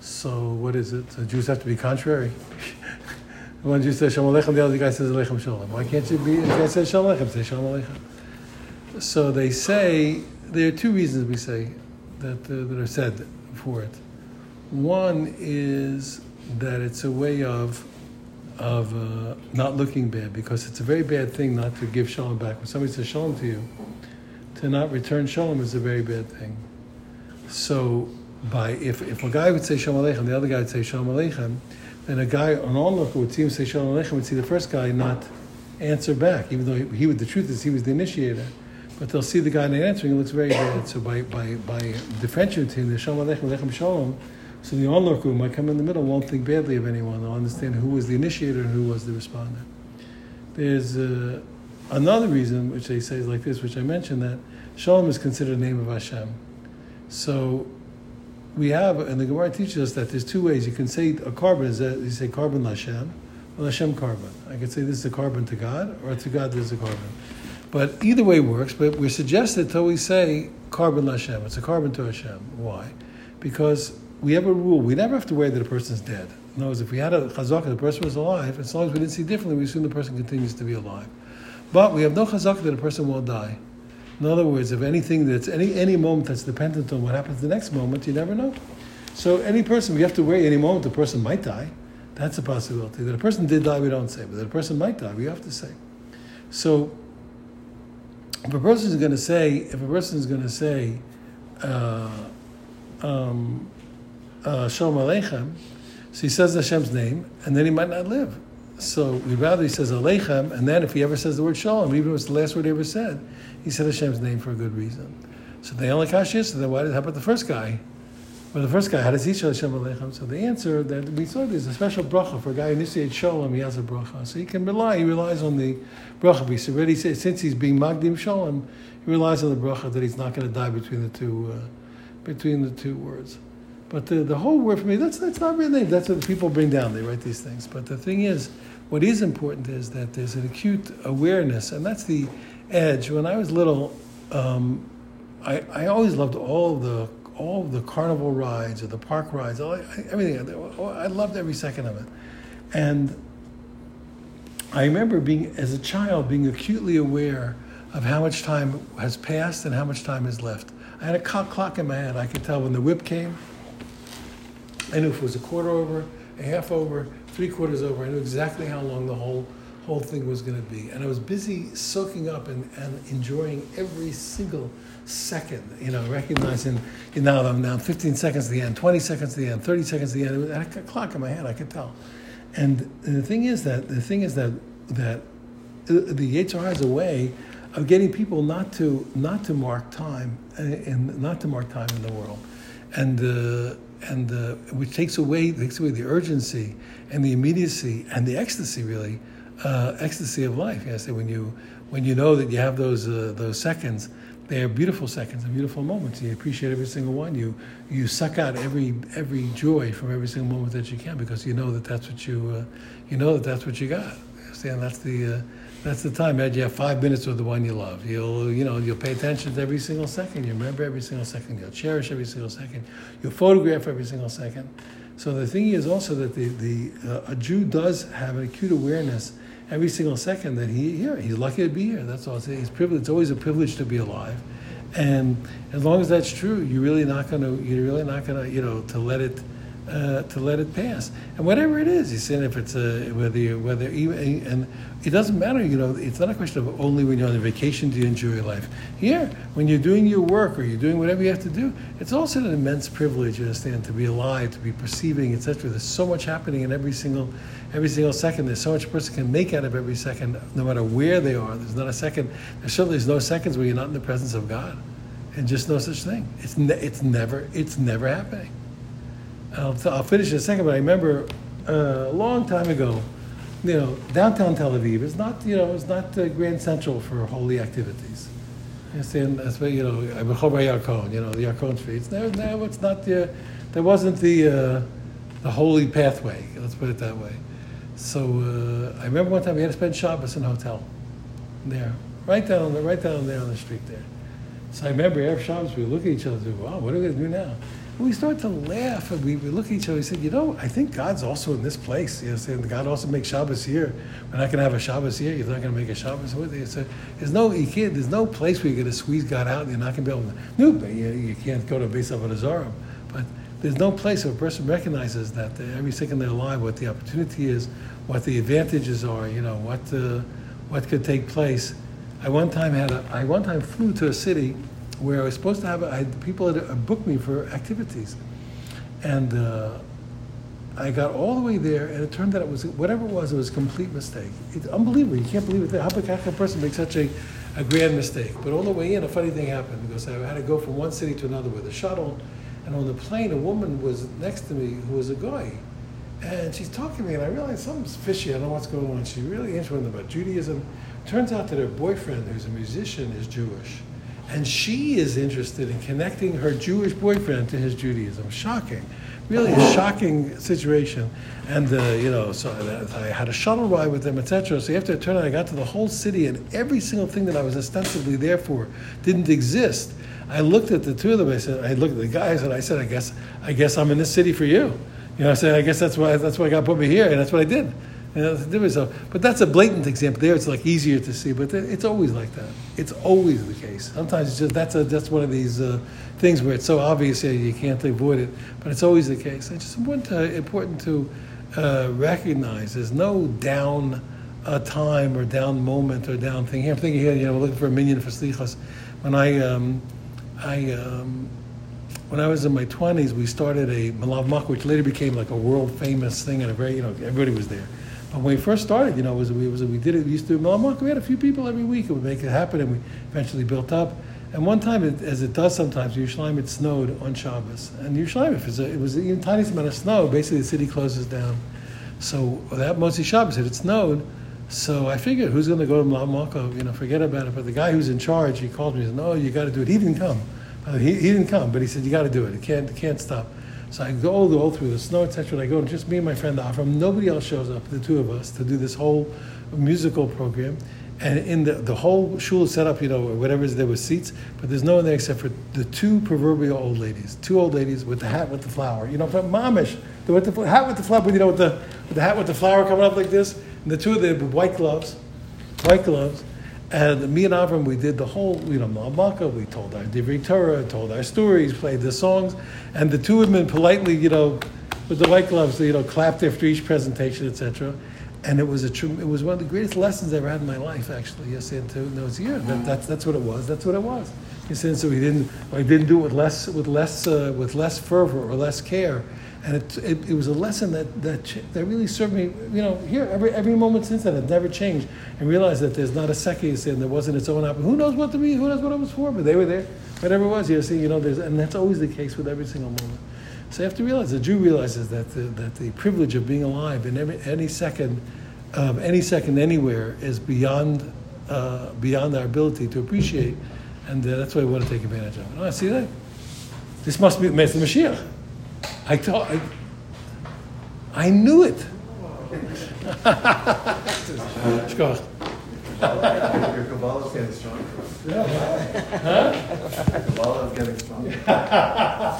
So what is it? So Jews have to be contrary. One Jew says Shalom Aleichem, the other guy says Aleichem Shalom. Why can't you be? If I say Shalom Aleichem, say Shalom Aleichem. So they say there are two reasons we say that uh, that are said for it. One is that it's a way of of uh, not looking bad because it's a very bad thing not to give shalom back. When somebody says shalom to you, to not return shalom is a very bad thing. So, by if, if a guy would say shalom aleichem, the other guy would say shalom aleichem, then a guy, an onlooker would see him say shalom aleichem, would see the first guy not answer back, even though he, he would. The truth is, he was the initiator. But they'll see the guy not answering, it looks very bad. So by by by differentiating the shalom aleichem, aleichem shalom, so the onlooker who might come in the middle won't think badly of anyone. They'll understand who was the initiator and who was the responder. There's uh, another reason, which they say is like this, which I mentioned, that Shalom is considered a name of Hashem. So we have, and the Gemara teaches us that there's two ways. You can say a korban is that you say korban Hashem, or Hashem korban. I could say this is a korban to God, or to God this is a korban. But either way works. But we're suggested to always say korban Hashem. It's a korban to Hashem. Why? Because we have a rule. We never have to worry that a person's dead. In other words, if we had a chazaka, the person was alive, as long as we didn't see differently, we assume the person continues to be alive. But we have no chazaka that a person won't die. In other words, if anything that's any any moment that's dependent on what happens the next moment, you never know. So any person, we have to worry any moment the person might die. That's a possibility. That a person did die, we don't say, but that a person might die, we have to say. So if a person is going to say, if a person is going to say, uh, um, uh, Shalom Aleichem, so he says Hashem's name, and then he might not live. So we'd rather he says Aleichem, and then if he ever says the word Shalom, even if it's the last word he ever said, he said Hashem's name for a good reason. So the only kasha is, so then why did, how about the first guy? Well, the first guy, how does he say Hashem Aleichem? So the answer that we saw there's a special bracha for a guy who initiates Shalom, he has a bracha. So he can rely, he relies on the bracha. He already since he's being Makdim Shalom, he relies on the bracha that he's not going to die between the two, uh, between the two words. But the, the whole word for me, that's, that's not real name. That's what people bring down. They write these things. But the thing is, what is important is that there's an acute awareness, and that's the edge. When I was little, um, I, I always loved all the all the carnival rides or the park rides, all, everything. I loved every second of it. And I remember being, as a child, being acutely aware of how much time has passed and how much time is left. I had a clock in my head. I could tell when the whip came. I knew if it was a quarter over, a half over, three quarters over. I knew exactly how long the whole whole thing was going to be. And I was busy soaking up and, and enjoying every single second, you know, recognizing, you know, I'm now 15 seconds to the end, 20 seconds to the end, 30 seconds to the end. I had a clock in my head, I could tell. And, the thing is that, the thing is that, that the Yetzer Hara is a way of getting people not to, not to mark time, and not to mark time in the world. And, uh, and uh, which takes away takes away the urgency and the immediacy and the ecstasy, really, uh, ecstasy of life. Yes, when you when you know that you have those uh, those seconds, they are beautiful seconds and beautiful moments. You appreciate every single one. You you suck out every every joy from every single moment that you can because you know that that's what you uh, you know that that's what you got. Understand? That's the uh, that's the time. Ed, You have five minutes with the one you love. You'll, you know, you'll pay attention to every single second. You remember every single second. You'll cherish every single second. You'll photograph every single second. So the thing is also that the, the uh, a Jew does have an acute awareness every single second that he here he's lucky to be here. That's all. He's privileged. It's always a privilege to be alive, and as long as that's true, you're really not going to you're really not going to you know to let it uh, to let it pass. And whatever it is, he's saying if it's a, whether you, whether even, and it doesn't matter, you know, it's not a question of only when you're on vacation do you enjoy your life. Here, when you're doing your work or you're doing whatever you have to do, it's also an immense privilege, you understand, to be alive, to be perceiving, etc. There's so much happening in every single, every single second. There's so much a person can make out of every second, no matter where they are. There's not a second, there's certainly no seconds where you're not in the presence of God. And just no such thing. It's, ne- it's never, it's never happening. I'll, I'll finish in a second, but I remember uh, a long time ago, you know, downtown Tel Aviv is not, you know, it's not uh, Grand Central for holy activities. You understand? That's why, you know, Rechov HaYarkon, you know, the Yarkon streets. No, no, it's not the, there wasn't the, uh, the holy pathway, let's put it that way. So uh, I remember one time we had to spend Shabbos in a hotel there, right down, right down there on the street there. So I remember every Shabbos we look at each other and wow, what are we going to do now? And we start to laugh and we, we look at each other and said, you know, I think God's also in this place. You know, saying God also makes Shabbos here. We're not going to have a Shabbos here. You're not going to make a Shabbos with. So there's no, you can't, there's no place where you're going to squeeze God out and you're not going to be able to, no, you, you can't go to a base of a Azarim. But there's no place where a person recognizes that every second they're alive, what the opportunity is, what the advantages are, you know, what, uh, what could take place. I one time had a, I one time flew to a city where I was supposed to have, I, had people had booked me for activities. And uh, I got all the way there, and it turned out it was, whatever it was, it was a complete mistake. It's unbelievable. You can't believe it. How can a person make such a, a grand mistake? But on the way in, a funny thing happened because I had to go from one city to another with a shuttle. And on the plane, a woman was next to me who was a guy. And she's talking to me, and I realized something's fishy. I don't know what's going on. She's really interested about Judaism. Turns out that her boyfriend, who's a musician, is Jewish. And she is interested in connecting her Jewish boyfriend to his Judaism. Shocking. Really a shocking situation. And, uh, you know, so I, had a shuttle ride with them, etc. So after I turned out, I got to the whole city, and every single thing that I was ostensibly there for didn't exist. I looked at the two of them. I said, I looked at the guys, and I said, I guess, I guess I'm in this city for you. You know, I said, I guess that's why that's why God put me here, and that's what I did. But that's a blatant example. There, it's like easier to see, but it's always like that. It's always the case. Sometimes it's just that's a that's one of these uh, things where it's so obvious that you can't avoid it, but it's always the case. It's just important to, important to uh, recognize. There's no down uh, time or down moment or down thing. Here, I'm thinking here, you know, looking for a minyan for slichas. When I um, I um, when I was in my 20s, we started a Malav which later became like a world famous thing, and a very, you know, everybody was there. But when we first started, you know, was, we, was, we did it, we used to do Malav Mak, we had a few people every week, it would make it happen, and we eventually built up. And one time, it, as it does sometimes, Yerushalayim, it snowed on Shabbos. And Yerushalayim, if it's a, it was a tiny amount of snow, basically the city closes down. So that Motzi Shabbos, it snowed. So I figured, who's going to go to Malav You know, forget about it. But the guy who's in charge, he called me and said, no, you got to do it. He didn't come. He, he didn't come, but he said, you got to do it. It can't, it can't stop. So I go, all through the snow, etc. I go, just me and my friend Avram. Nobody else shows up, the two of us, to do this whole musical program. And in the, the whole shul set up, you know, whatever is there was seats, but there's no one there except for the two proverbial old ladies. Two old ladies with the hat with the flower. You know, from Mamish, the, with the hat with the flower, you know, with the, with the hat with the flower coming up like this. And the two of them with white gloves, white gloves. And me and Avram, we did the whole, you know, Malmaka, we told our Divrei Torah, told our stories, played the songs, and the two women politely, you know, with the white gloves, you know, clapped after each presentation, etc. And it was a true, it was one of the greatest lessons I ever had in my life, actually. Yes, and to those years, that, that's that's what it was. That's what it was. You said so. He didn't, he didn't do it with less, with less, uh, with less fervor or less care and it, it, it, was a lesson that, that, that really served me, you know, here, every, every moment since then, it never changed. And realized that there's not a second sin that wasn't its own opportunity. Who knows what to be, who knows what it was for, but they were there. Whatever it was, you see, you know, there's, and that's always the case with every single moment. So you have to realize, the Jew realizes that the, that the privilege of being alive in every, any second, um, any second anywhere is beyond, uh, beyond our ability to appreciate. And uh, that's why we want to take advantage of it. Oh, see that? This must be the Mashiach. I thought, I, I knew it. Your Kabbalah is getting stronger. Huh? Kabbalah is getting stronger.